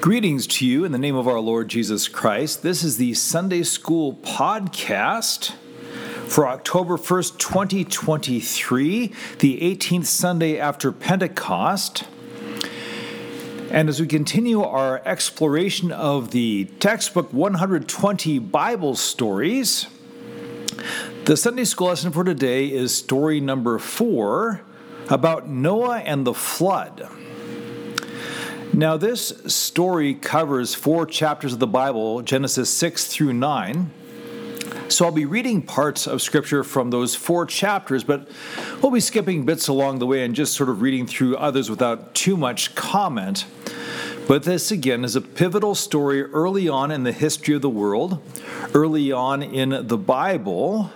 Greetings to you in the name of our Lord Jesus Christ. This is the Sunday School podcast for October 1st, 2023, the 18th Sunday after Pentecost. And as we continue our exploration of the textbook 120 Bible stories, the Sunday School lesson for today is story number four about Noah and the flood. Now, this story covers four chapters of the Bible, Genesis 6 through 9. So I'll be reading parts of Scripture from those four chapters, but we'll be skipping bits along the way and just sort of reading through others without too much comment. But this, again, is a pivotal story early on in the history of the world, early on in the Bible.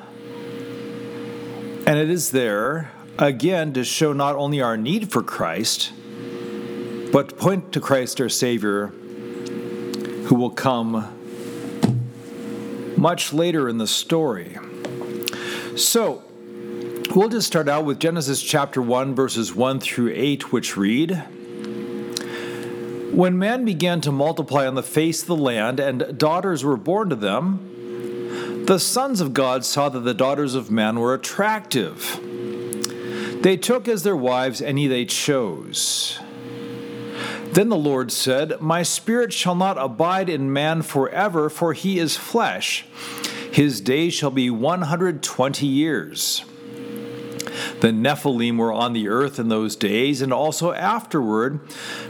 And it is there, again, to show not only our need for Christ, but point to Christ our Savior, who will come much later in the story. So, we'll just start out with Genesis chapter 1, verses 1 through 8, which read When man began to multiply on the face of the land, and daughters were born to them, the sons of God saw that the daughters of man were attractive. They took as their wives any they chose. Then the Lord said, My spirit shall not abide in man forever, for he is flesh. His days shall be 120 years. The Nephilim were on the earth in those days, and also afterward,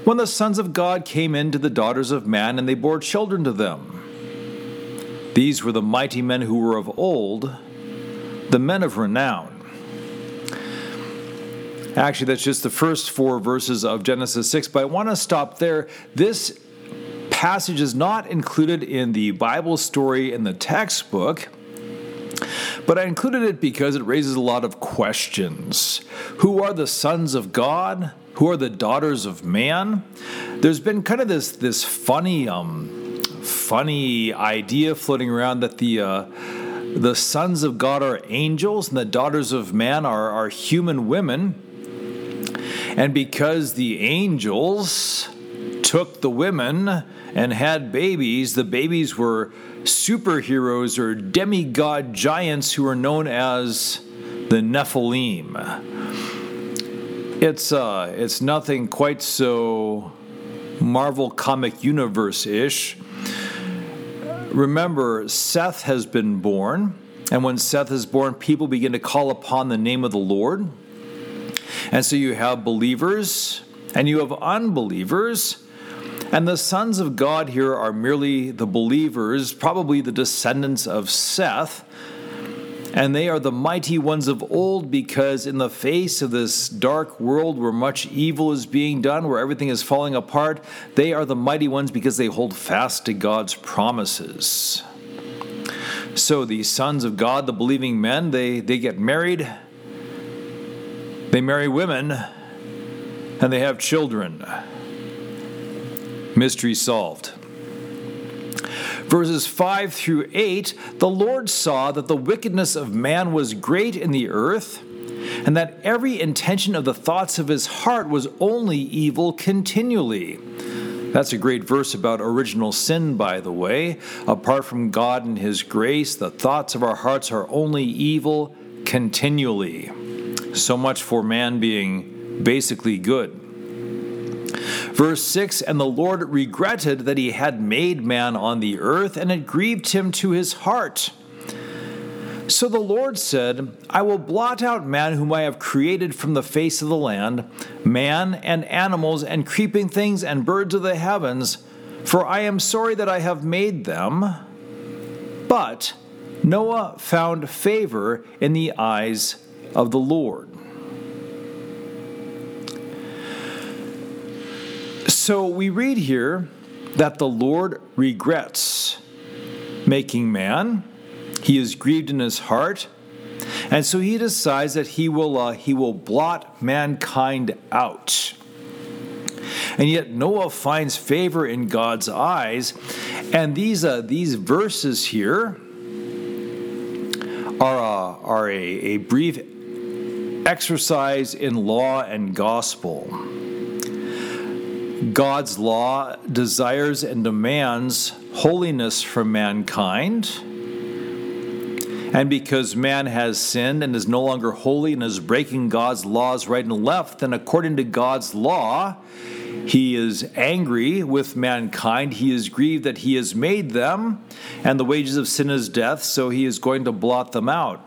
when the sons of God came in to the daughters of man, and they bore children to them. These were the mighty men who were of old, the men of renown. Actually, that's just the first four verses of Genesis 6, but I want to stop there. This passage is not included in the Bible story in the textbook, but I included it because it raises a lot of questions. Who are the sons of God? Who are the daughters of man? There's been kind of this this funny um, funny idea floating around that the uh, the sons of God are angels and the daughters of man are, are human women. And because the angels took the women and had babies, the babies were superheroes or demigod giants who are known as the Nephilim. It's uh, it's nothing quite so Marvel comic universe ish. Remember, Seth has been born, and when Seth is born, people begin to call upon the name of the Lord. And so you have believers and you have unbelievers. And the sons of God here are merely the believers, probably the descendants of Seth. And they are the mighty ones of old because, in the face of this dark world where much evil is being done, where everything is falling apart, they are the mighty ones because they hold fast to God's promises. So, the sons of God, the believing men, they, they get married they marry women and they have children. Mystery solved. Verses 5 through 8 The Lord saw that the wickedness of man was great in the earth, and that every intention of the thoughts of his heart was only evil continually. That's a great verse about original sin, by the way. Apart from God and His grace, the thoughts of our hearts are only evil continually. So much for man being basically good. Verse 6 And the Lord regretted that he had made man on the earth, and it grieved him to his heart. So the Lord said, I will blot out man whom I have created from the face of the land, man and animals and creeping things and birds of the heavens, for I am sorry that I have made them. But Noah found favor in the eyes of the Lord. So we read here that the Lord regrets making man. He is grieved in his heart. And so he decides that he will, uh, he will blot mankind out. And yet Noah finds favor in God's eyes. And these, uh, these verses here are, uh, are a, a brief exercise in law and gospel. God's law desires and demands holiness from mankind. And because man has sinned and is no longer holy and is breaking God's laws right and left, then according to God's law, he is angry with mankind. He is grieved that he has made them, and the wages of sin is death, so he is going to blot them out.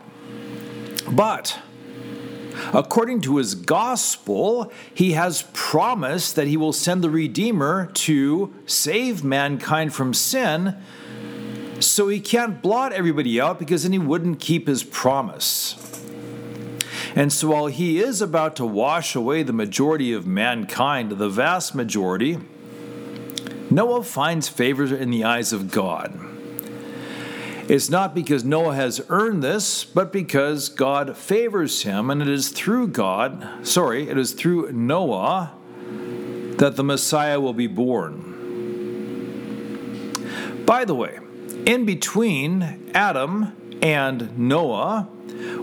But according to his gospel, he has promised that he will send the Redeemer to save mankind from sin. So he can't blot everybody out because then he wouldn't keep his promise. And so while he is about to wash away the majority of mankind, the vast majority, Noah finds favor in the eyes of God. It's not because Noah has earned this, but because God favors him, and it is through God, sorry, it is through Noah that the Messiah will be born. By the way, in between Adam and Noah,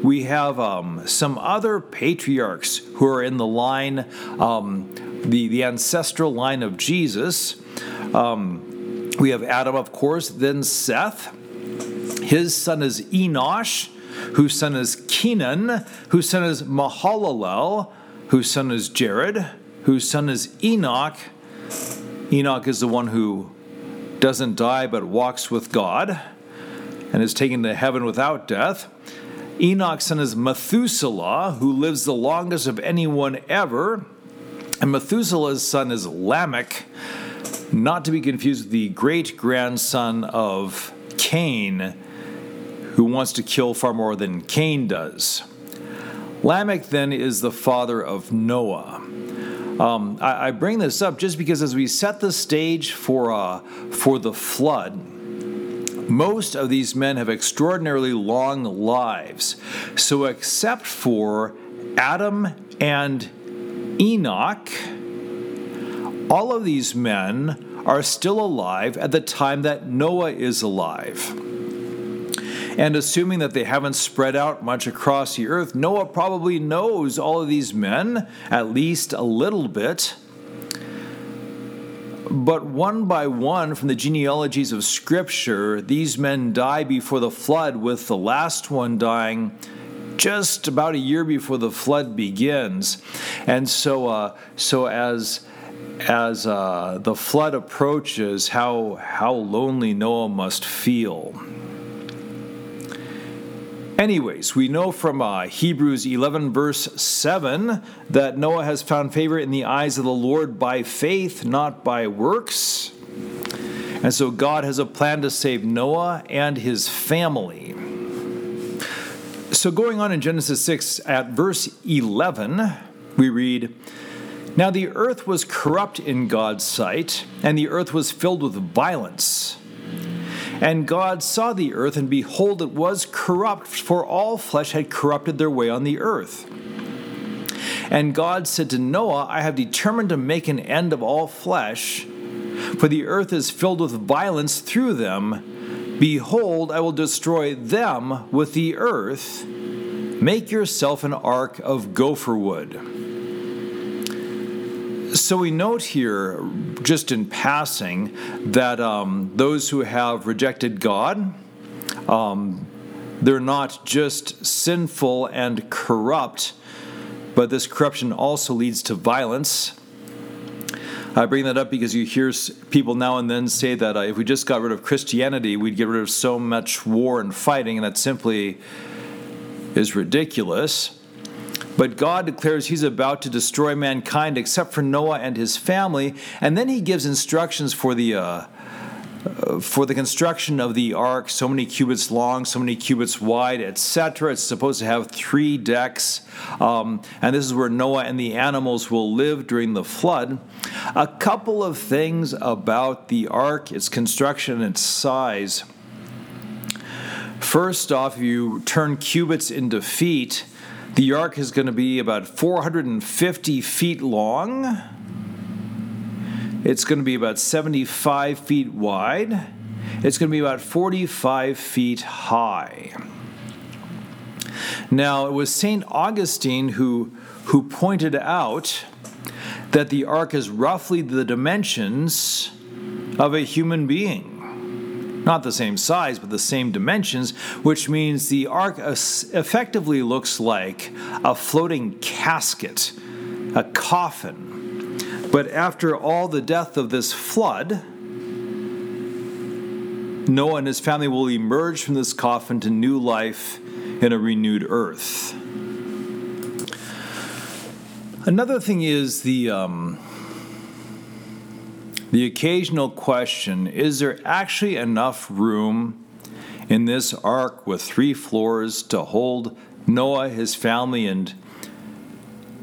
we have um, some other patriarchs who are in the line, um, the, the ancestral line of Jesus. Um, we have Adam, of course, then Seth. His son is Enosh, whose son is Kenan, whose son is Mahalalel, whose son is Jared, whose son is Enoch. Enoch is the one who doesn't die but walks with God and is taken to heaven without death. Enoch's son is Methuselah, who lives the longest of anyone ever. And Methuselah's son is Lamech, not to be confused with the great grandson of Cain, who wants to kill far more than Cain does. Lamech then is the father of Noah. Um, I, I, bring this up just because as we set the stage for uh, for the flood, most of these men have extraordinarily long lives. So, except for Adam and Enoch, all of these men are still alive at the time that Noah is alive. And assuming that they haven't spread out much across the earth, Noah probably knows all of these men, at least a little bit. But one by one, from the genealogies of Scripture, these men die before the flood, with the last one dying just about a year before the flood begins. And so, uh, so as as uh, the flood approaches, how how lonely Noah must feel. Anyways, we know from uh, Hebrews 11, verse 7, that Noah has found favor in the eyes of the Lord by faith, not by works. And so God has a plan to save Noah and his family. So, going on in Genesis 6 at verse 11, we read, Now the earth was corrupt in God's sight, and the earth was filled with violence. And God saw the earth, and behold, it was corrupt, for all flesh had corrupted their way on the earth. And God said to Noah, I have determined to make an end of all flesh, for the earth is filled with violence through them. Behold, I will destroy them with the earth. Make yourself an ark of gopher wood. So we note here, just in passing, that um, those who have rejected God, um, they're not just sinful and corrupt, but this corruption also leads to violence. I bring that up because you hear people now and then say that uh, if we just got rid of Christianity, we'd get rid of so much war and fighting, and that simply is ridiculous. But God declares he's about to destroy mankind except for Noah and his family, and then he gives instructions for the uh, uh, for the construction of the ark, so many cubits long, so many cubits wide, etc. It's supposed to have three decks, um, and this is where Noah and the animals will live during the flood. A couple of things about the ark, its construction, and its size. First off, you turn cubits into feet, the ark is going to be about 450 feet long. It's going to be about 75 feet wide. It's going to be about 45 feet high. Now, it was St. Augustine who, who pointed out that the ark is roughly the dimensions of a human being. Not the same size, but the same dimensions, which means the ark effectively looks like a floating casket, a coffin. But after all the death of this flood, Noah and his family will emerge from this coffin to new life in a renewed earth. Another thing is the um, the occasional question: Is there actually enough room in this ark with three floors to hold Noah, his family, and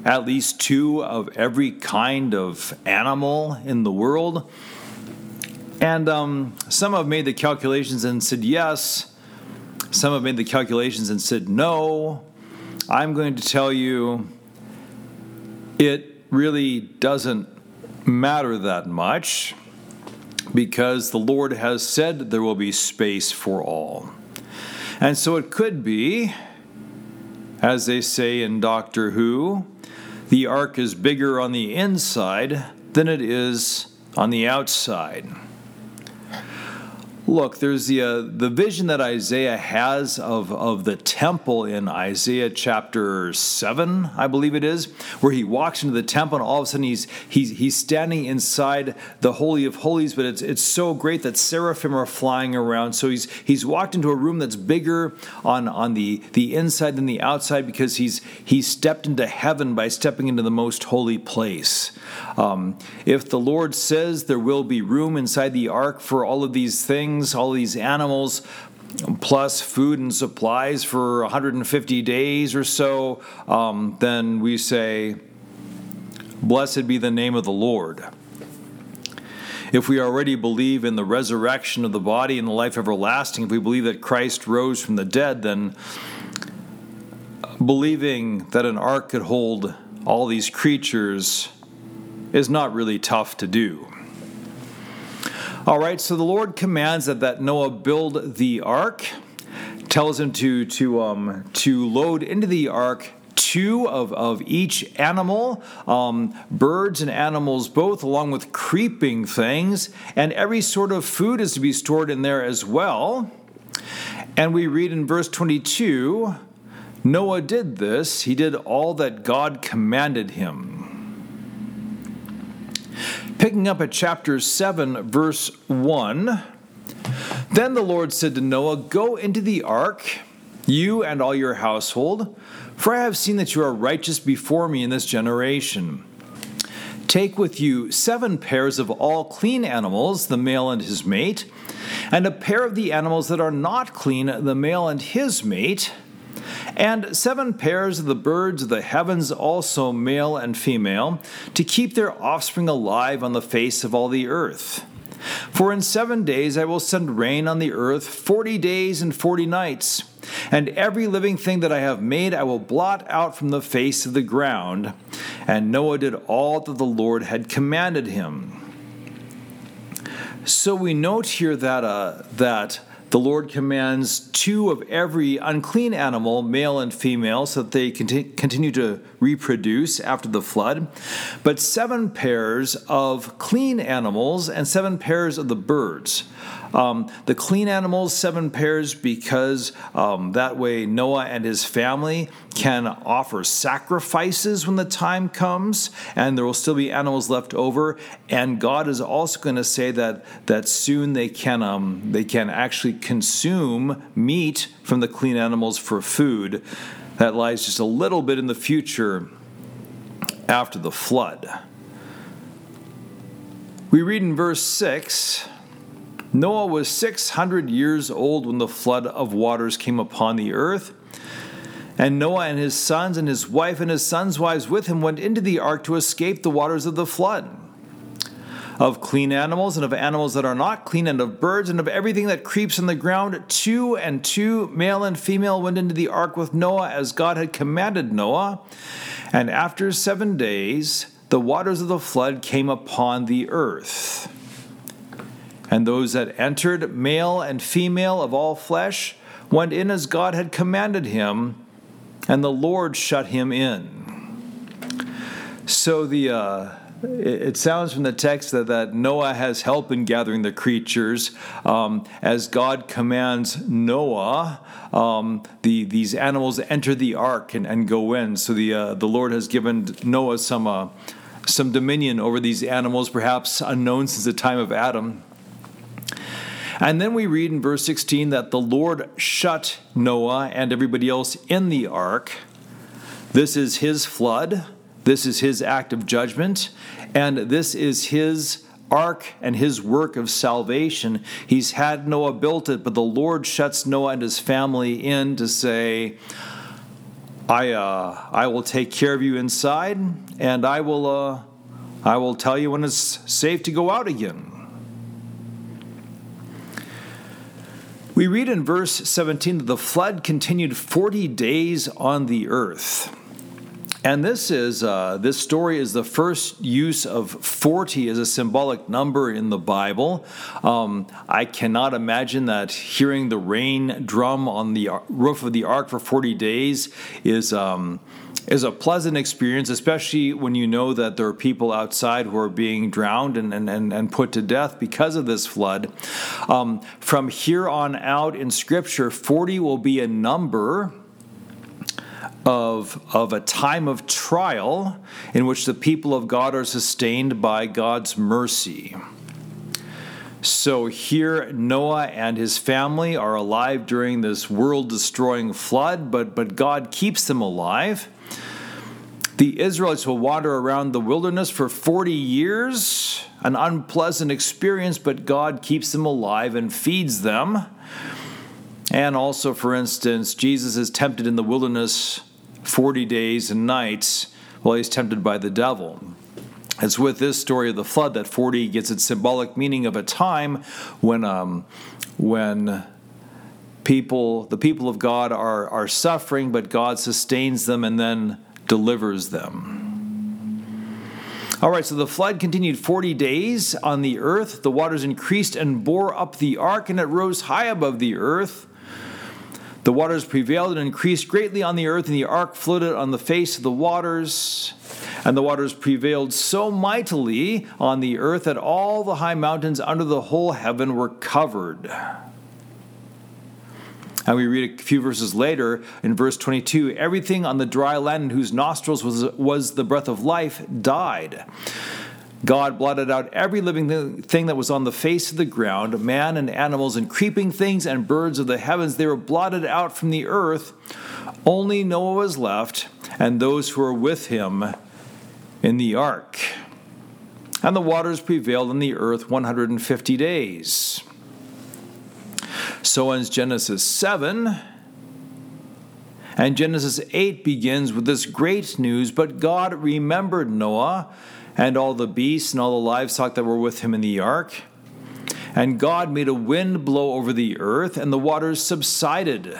at least two of every kind of animal in the world? And um, some have made the calculations and said yes. Some have made the calculations and said no. I'm going to tell you it really doesn't matter that much because the Lord has said there will be space for all. And so it could be, as they say in Doctor Who, the ark is bigger on the inside than it is on the outside. Look, there's the uh, the vision that Isaiah has of of the temple in Isaiah chapter seven, I believe it is, where he walks into the temple and all of a sudden he's he's he's standing inside the holy of holies. But it's it's so great that seraphim are flying around. So he's he's walked into a room that's bigger on on the the inside than the outside because he's he's stepped into heaven by stepping into the most holy place. Um, if the Lord says there will be room inside the ark for all of these things, all these animals, plus food and supplies for 150 days or so, um, then we say, Blessed be the name of the Lord. If we already believe in the resurrection of the body and the life everlasting, if we believe that Christ rose from the dead, then believing that an ark could hold all these creatures is not really tough to do. All right, so the Lord commands that, that Noah build the ark, tells him to, to, um, to load into the ark two of, of each animal, um, birds and animals both, along with creeping things, and every sort of food is to be stored in there as well. And we read in verse 22 Noah did this, he did all that God commanded him. Picking up at chapter 7, verse 1. Then the Lord said to Noah, Go into the ark, you and all your household, for I have seen that you are righteous before me in this generation. Take with you seven pairs of all clean animals, the male and his mate, and a pair of the animals that are not clean, the male and his mate and seven pairs of the birds of the heavens, also male and female, to keep their offspring alive on the face of all the earth. For in seven days I will send rain on the earth, forty days and forty nights. And every living thing that I have made I will blot out from the face of the ground. And Noah did all that the Lord had commanded him. So we note here that uh, that the Lord commands two of every unclean animal, male and female, so that they continue to reproduce after the flood, but seven pairs of clean animals and seven pairs of the birds. Um, the clean animals, seven pairs, because um, that way Noah and his family can offer sacrifices when the time comes, and there will still be animals left over. And God is also going to say that that soon they can um, they can actually consume meat from the clean animals for food. That lies just a little bit in the future after the flood. We read in verse 6 Noah was 600 years old when the flood of waters came upon the earth. And Noah and his sons and his wife and his sons' wives with him went into the ark to escape the waters of the flood. Of clean animals and of animals that are not clean, and of birds and of everything that creeps on the ground, two and two, male and female, went into the ark with Noah as God had commanded Noah. And after seven days, the waters of the flood came upon the earth. And those that entered, male and female of all flesh, went in as God had commanded him, and the Lord shut him in. So the uh, it sounds from the text that, that Noah has help in gathering the creatures um, as God commands Noah. Um, the these animals enter the ark and, and go in. So the uh, the Lord has given Noah some uh, some dominion over these animals, perhaps unknown since the time of Adam. And then we read in verse 16 that the Lord shut Noah and everybody else in the ark. This is his flood. This is his act of judgment. And this is his ark and his work of salvation. He's had Noah built it, but the Lord shuts Noah and his family in to say, I, uh, I will take care of you inside, and I will, uh, I will tell you when it's safe to go out again. We read in verse 17 that the flood continued 40 days on the earth. And this is uh, this story is the first use of 40 as a symbolic number in the Bible. Um, I cannot imagine that hearing the rain drum on the roof of the ark for 40 days is um, is a pleasant experience, especially when you know that there are people outside who are being drowned and, and, and, put to death because of this flood. Um, from here on out in Scripture, 40 will be a number of, of a time of trial in which the people of God are sustained by God's mercy. So here, Noah and his family are alive during this world destroying flood, but, but God keeps them alive. The Israelites will wander around the wilderness for 40 years, an unpleasant experience, but God keeps them alive and feeds them. And also, for instance, Jesus is tempted in the wilderness 40 days and nights while he's tempted by the devil. It's with this story of the flood that 40 gets its symbolic meaning of a time when, um, when people, the people of God are, are suffering, but God sustains them and then delivers them. All right, so the flood continued 40 days on the earth. The waters increased and bore up the ark, and it rose high above the earth. The waters prevailed and increased greatly on the earth, and the ark floated on the face of the waters. And the waters prevailed so mightily on the earth that all the high mountains under the whole heaven were covered. And we read a few verses later in verse 22 everything on the dry land whose nostrils was, was the breath of life died. God blotted out every living thing that was on the face of the ground, man and animals and creeping things and birds of the heavens. They were blotted out from the earth. Only Noah was left, and those who were with him in the ark. And the waters prevailed on the earth 150 days. So ends Genesis 7. And Genesis 8 begins with this great news But God remembered Noah and all the beasts and all the livestock that were with him in the ark. And God made a wind blow over the earth, and the waters subsided.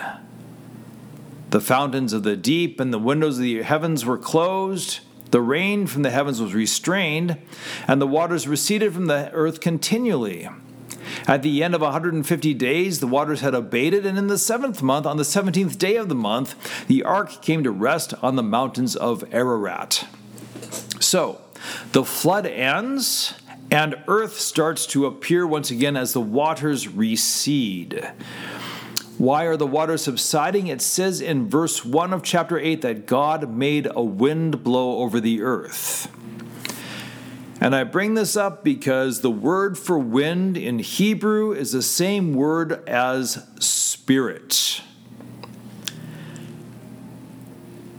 The fountains of the deep and the windows of the heavens were closed. The rain from the heavens was restrained, and the waters receded from the earth continually. At the end of 150 days, the waters had abated, and in the seventh month, on the 17th day of the month, the ark came to rest on the mountains of Ararat. So, the flood ends, and earth starts to appear once again as the waters recede. Why are the waters subsiding? It says in verse 1 of chapter 8 that God made a wind blow over the earth. And I bring this up because the word for wind in Hebrew is the same word as spirit.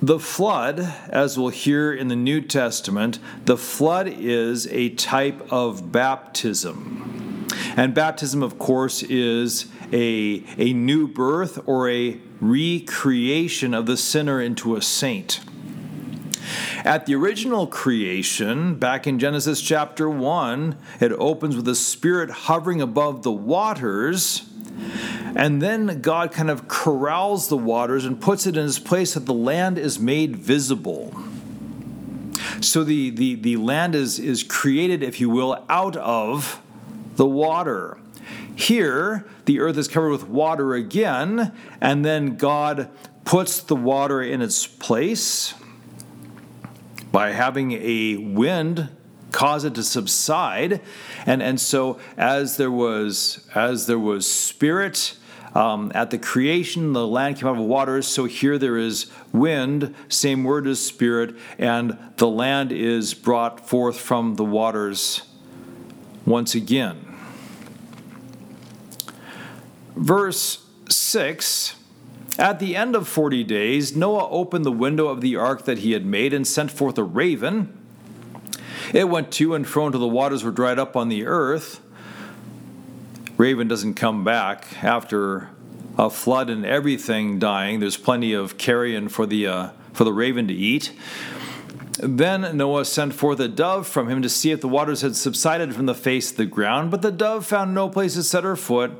The flood, as we'll hear in the New Testament, the flood is a type of baptism. And baptism, of course, is a, a new birth or a recreation of the sinner into a saint. At the original creation, back in Genesis chapter 1, it opens with the Spirit hovering above the waters. And then God kind of corrals the waters and puts it in its place that the land is made visible. So the, the, the land is, is created, if you will, out of the water. Here, the earth is covered with water again, and then God puts the water in its place by having a wind cause it to subside. And, and so as there was as there was spirit um, at the creation, the land came out of waters. So here there is wind, same word as spirit, and the land is brought forth from the waters once again. Verse 6 At the end of 40 days, Noah opened the window of the ark that he had made and sent forth a raven. It went to and fro until the waters were dried up on the earth. Raven doesn't come back after a flood and everything dying. There's plenty of carrion for the uh, for the raven to eat. Then Noah sent forth a dove from him to see if the waters had subsided from the face of the ground, but the dove found no place to set her foot.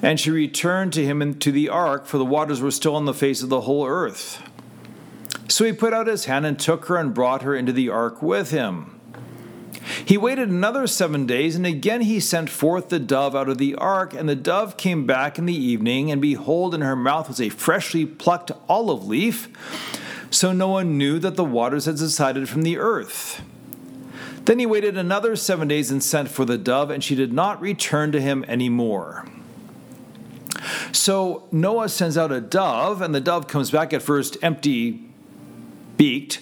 And she returned to him into the ark, for the waters were still on the face of the whole earth. So he put out his hand and took her and brought her into the ark with him. He waited another seven days, and again he sent forth the dove out of the ark. And the dove came back in the evening, and behold, in her mouth was a freshly plucked olive leaf. So Noah knew that the waters had subsided from the earth. Then he waited another seven days and sent for the dove, and she did not return to him any more. So Noah sends out a dove, and the dove comes back at first empty beaked,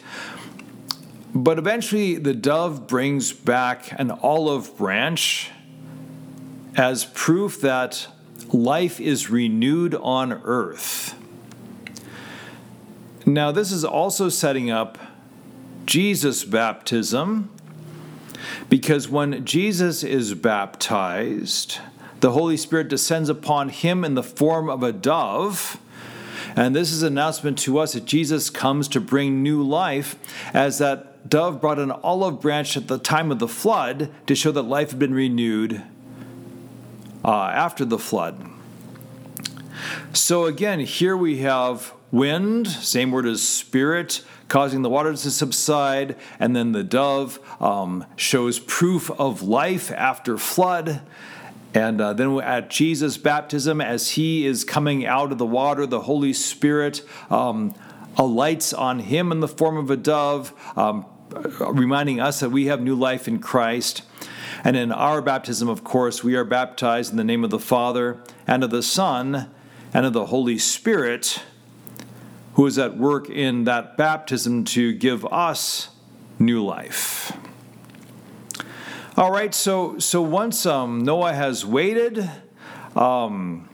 but eventually, the dove brings back an olive branch as proof that life is renewed on earth. Now, this is also setting up Jesus' baptism because when Jesus is baptized, the Holy Spirit descends upon him in the form of a dove. And this is an announcement to us that Jesus comes to bring new life as that dove brought an olive branch at the time of the flood to show that life had been renewed uh, after the flood. So again, here we have wind, same word as spirit, causing the waters to subside, and then the dove um, shows proof of life after flood. And uh, then at Jesus' baptism, as he is coming out of the water, the Holy Spirit um, alights on him in the form of a dove, um, reminding us that we have new life in Christ. And in our baptism, of course, we are baptized in the name of the Father and of the Son and of the Holy Spirit, who is at work in that baptism to give us new life. All right, so so once um, Noah has waited, um,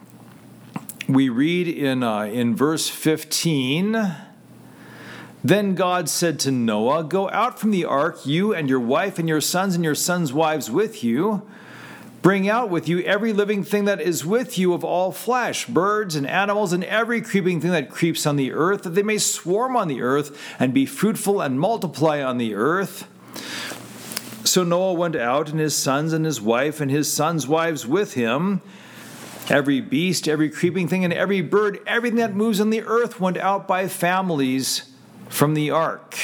we read in uh, in verse fifteen. Then God said to Noah, Go out from the ark, you and your wife and your sons and your sons' wives with you. Bring out with you every living thing that is with you of all flesh, birds and animals, and every creeping thing that creeps on the earth, that they may swarm on the earth and be fruitful and multiply on the earth. So Noah went out, and his sons and his wife and his sons' wives with him. Every beast, every creeping thing, and every bird, everything that moves on the earth went out by families from the ark.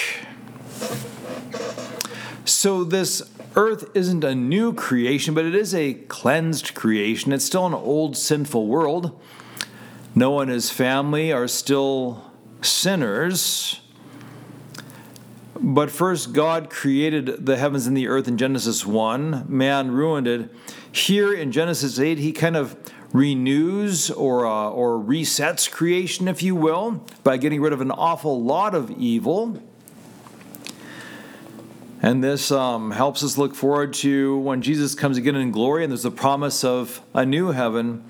So, this earth isn't a new creation, but it is a cleansed creation. It's still an old sinful world. Noah and his family are still sinners. But first, God created the heavens and the earth in Genesis 1. Man ruined it. Here in Genesis 8, he kind of renews or, uh, or resets creation, if you will, by getting rid of an awful lot of evil. And this um, helps us look forward to when Jesus comes again in glory, and there's a promise of a new heaven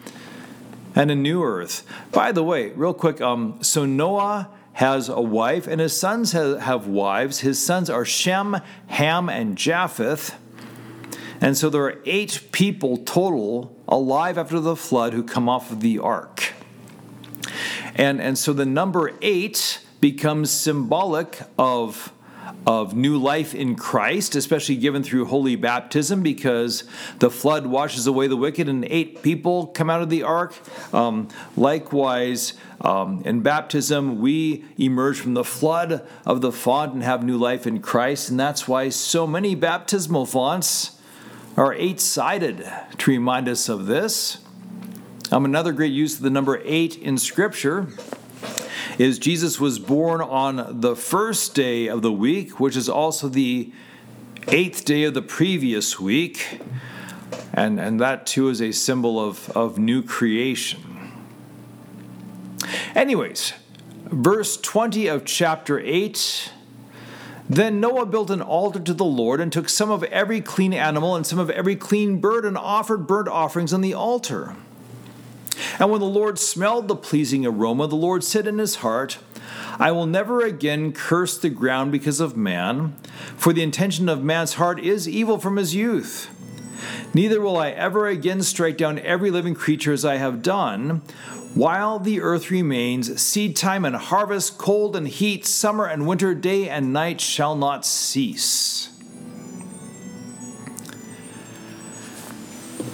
and a new earth. By the way, real quick, um, so Noah has a wife, and his sons have, have wives. His sons are Shem, Ham, and Japheth. And so there are eight people total alive after the flood who come off of the ark. And, and so the number eight becomes symbolic of of new life in Christ, especially given through holy baptism, because the flood washes away the wicked and eight people come out of the ark. Um, likewise, um, in baptism, we emerge from the flood of the font and have new life in Christ, and that's why so many baptismal fonts are eight sided to remind us of this. Um, another great use of the number eight in Scripture is Jesus was born on the first day of the week, which is also the eighth day of the previous week, and, and that too is a symbol of, of new creation. Anyways, verse 20 of chapter 8 then Noah built an altar to the Lord and took some of every clean animal and some of every clean bird and offered burnt offerings on the altar. And when the Lord smelled the pleasing aroma, the Lord said in his heart, I will never again curse the ground because of man, for the intention of man's heart is evil from his youth. Neither will I ever again strike down every living creature as I have done, while the earth remains, seed time and harvest, cold and heat, summer and winter, day and night shall not cease.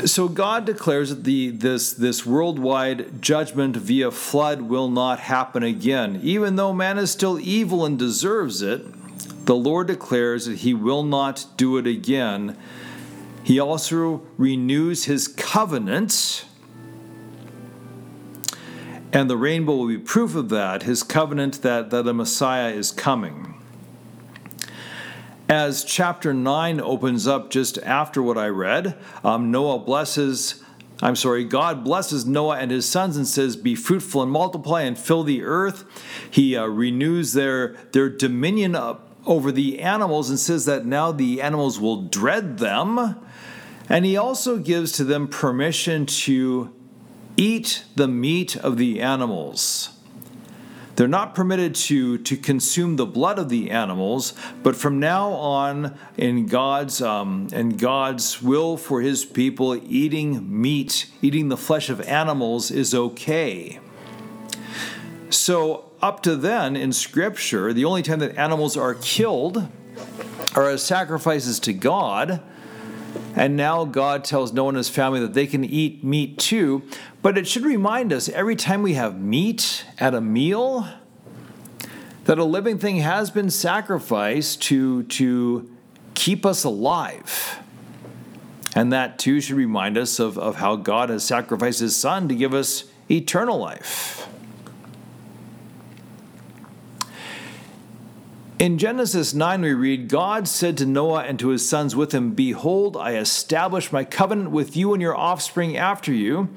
So God declares that the, this, this worldwide judgment via flood will not happen again. Even though man is still evil and deserves it, the Lord declares that he will not do it again. He also renews his covenant and the rainbow will be proof of that, his covenant that, that a Messiah is coming. As chapter 9 opens up just after what I read, um, Noah blesses, I'm sorry, God blesses Noah and his sons and says, Be fruitful and multiply and fill the earth. He uh, renews their, their dominion over the animals and says that now the animals will dread them. And he also gives to them permission to eat the meat of the animals. They're not permitted to, to consume the blood of the animals, but from now on, in God's um, in God's will for His people, eating meat, eating the flesh of animals is okay. So up to then in Scripture, the only time that animals are killed are as sacrifices to God. And now God tells Noah and his family that they can eat meat too. But it should remind us every time we have meat at a meal that a living thing has been sacrificed to, to keep us alive. And that too should remind us of, of how God has sacrificed his son to give us eternal life. In Genesis 9, we read God said to Noah and to his sons with him, Behold, I establish my covenant with you and your offspring after you,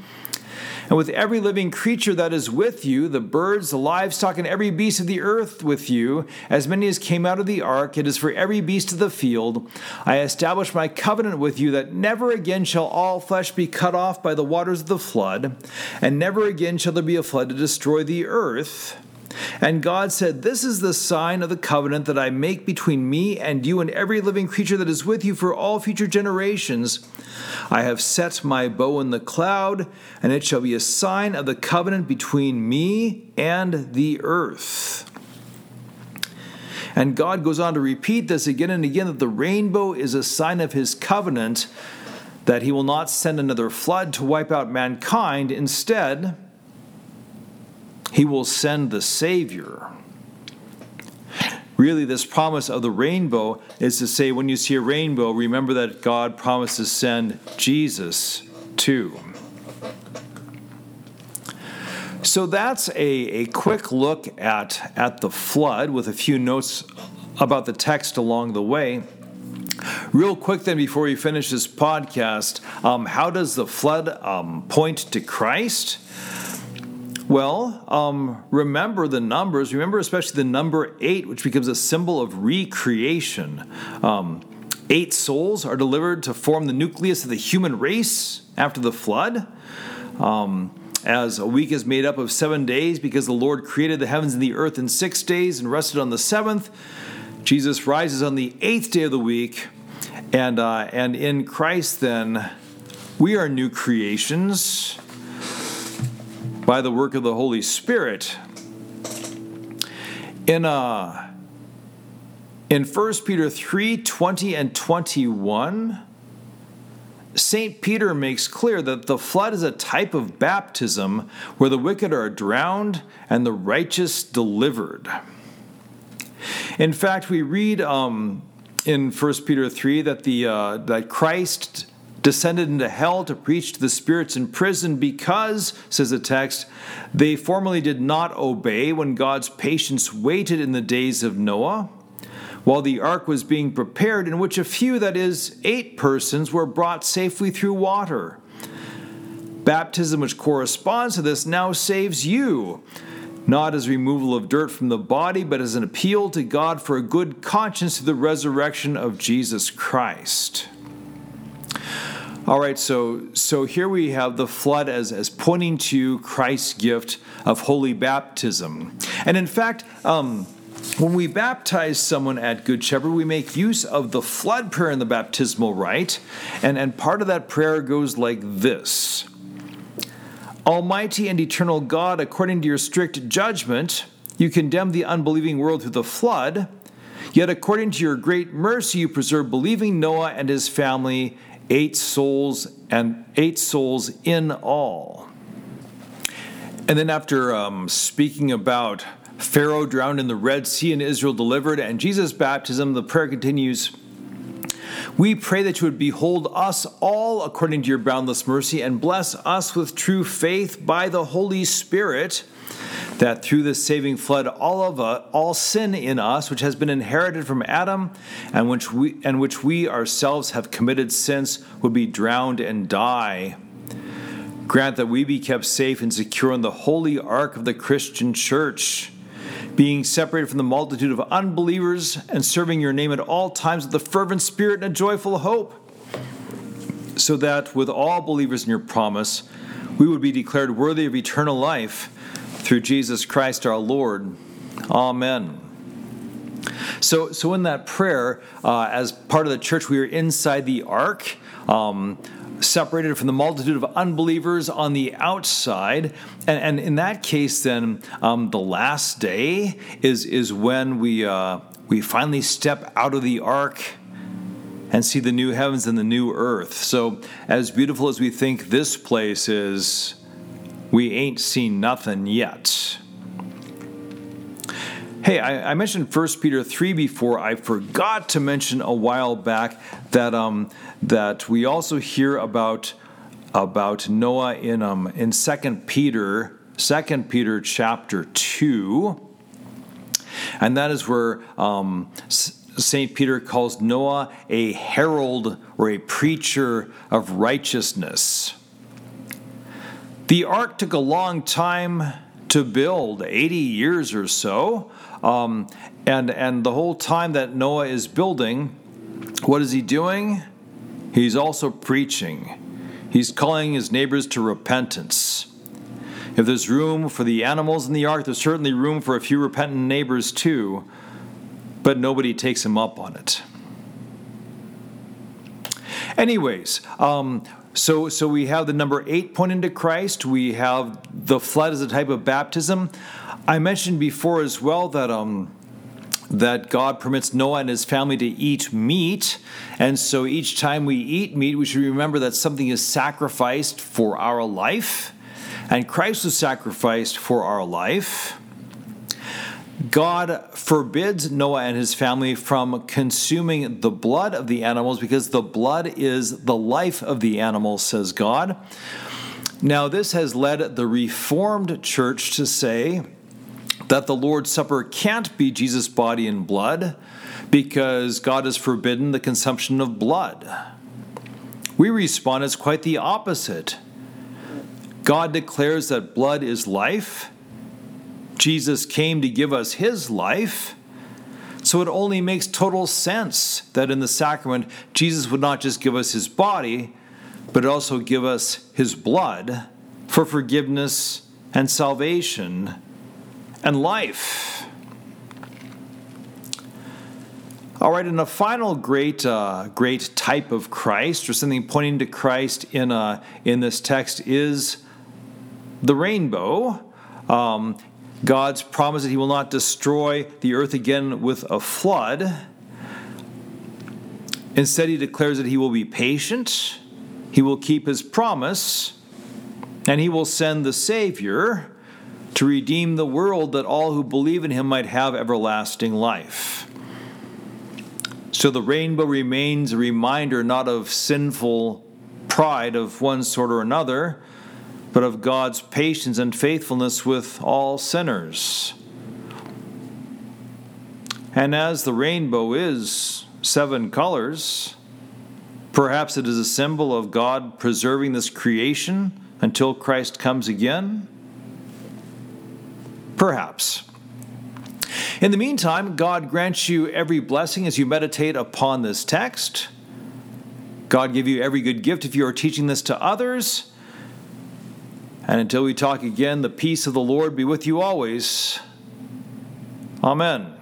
and with every living creature that is with you, the birds, the livestock, and every beast of the earth with you, as many as came out of the ark. It is for every beast of the field. I establish my covenant with you that never again shall all flesh be cut off by the waters of the flood, and never again shall there be a flood to destroy the earth. And God said, This is the sign of the covenant that I make between me and you and every living creature that is with you for all future generations. I have set my bow in the cloud, and it shall be a sign of the covenant between me and the earth. And God goes on to repeat this again and again that the rainbow is a sign of his covenant, that he will not send another flood to wipe out mankind. Instead, he will send the Savior. Really, this promise of the rainbow is to say when you see a rainbow, remember that God promised to send Jesus too. So that's a, a quick look at, at the flood with a few notes about the text along the way. Real quick, then, before we finish this podcast, um, how does the flood um, point to Christ? Well, um, remember the numbers. Remember especially the number eight, which becomes a symbol of recreation. Um, eight souls are delivered to form the nucleus of the human race after the flood. Um, as a week is made up of seven days because the Lord created the heavens and the earth in six days and rested on the seventh. Jesus rises on the eighth day of the week, and uh, and in Christ then we are new creations by the work of the Holy Spirit. In uh, in 1 Peter 3 20 and 21, St. Peter makes clear that the flood is a type of baptism where the wicked are drowned and the righteous delivered. In fact, we read um, in 1 Peter 3 that, the, uh, that Christ descended into hell to preach to the spirits in prison because, says the text, they formerly did not obey when God's patience waited in the days of Noah, while the ark was being prepared, in which a few, that is, eight persons, were brought safely through water. Baptism, which corresponds to this, now saves you, not as removal of dirt from the body, but as an appeal to God for a good conscience through the resurrection of Jesus Christ. All right, so so here we have the flood as as pointing to Christ's gift of holy baptism, and in fact. Um, when we baptize someone at Good Shepherd, we make use of the flood prayer in the baptismal rite, and, and part of that prayer goes like this. Almighty and eternal God, according to your strict judgment, you condemn the unbelieving world through the flood, yet according to your great mercy, you preserve believing Noah and his family, eight souls and eight souls in all. And then after um, speaking about Pharaoh drowned in the Red Sea and Israel delivered, and Jesus' baptism, the prayer continues. We pray that you would behold us all according to your boundless mercy and bless us with true faith by the Holy Spirit, that through this saving flood all of us, all sin in us which has been inherited from Adam and which we and which we ourselves have committed since would be drowned and die. Grant that we be kept safe and secure in the holy ark of the Christian church being separated from the multitude of unbelievers and serving your name at all times with a fervent spirit and a joyful hope, so that with all believers in your promise, we would be declared worthy of eternal life through Jesus Christ our Lord. Amen. So, so in that prayer, uh, as part of the church, we are inside the ark. Um, separated from the multitude of unbelievers on the outside. And, and in that case, then um, the last day is is when we uh, we finally step out of the ark and see the new heavens and the new earth. So, as beautiful as we think this place is, we ain't seen nothing yet. Hey, I, I, mentioned 1 Peter 3 before. I forgot to mention a while back that um, that we also hear about about Noah in um, in 2 Peter, 2 Peter chapter 2. And that is where um, St. Peter calls Noah a herald or a preacher of righteousness. The ark took a long time to build, 80 years or so. Um, and, and the whole time that Noah is building, what is he doing? He's also preaching. He's calling his neighbors to repentance. If there's room for the animals in the ark, there's certainly room for a few repentant neighbors too, but nobody takes him up on it. Anyways, um, so so we have the number eight pointing to Christ. We have the flood as a type of baptism. I mentioned before as well that um, that God permits Noah and his family to eat meat, and so each time we eat meat, we should remember that something is sacrificed for our life, and Christ was sacrificed for our life. God forbids Noah and his family from consuming the blood of the animals because the blood is the life of the animals, says God. Now, this has led the Reformed Church to say that the Lord's Supper can't be Jesus' body and blood because God has forbidden the consumption of blood. We respond it's quite the opposite. God declares that blood is life. Jesus came to give us his life. So it only makes total sense that in the sacrament, Jesus would not just give us his body, but also give us his blood for forgiveness and salvation and life. All right, and a final great, uh, great type of Christ, or something pointing to Christ in uh, in this text, is the rainbow. Um, God's promise that He will not destroy the earth again with a flood. Instead, He declares that He will be patient, He will keep His promise, and He will send the Savior to redeem the world that all who believe in him might have everlasting life. So the rainbow remains a reminder not of sinful pride of one sort or another, but of God's patience and faithfulness with all sinners. And as the rainbow is seven colors, perhaps it is a symbol of God preserving this creation until Christ comes again? Perhaps. In the meantime, God grants you every blessing as you meditate upon this text. God give you every good gift if you are teaching this to others. And until we talk again, the peace of the Lord be with you always. Amen.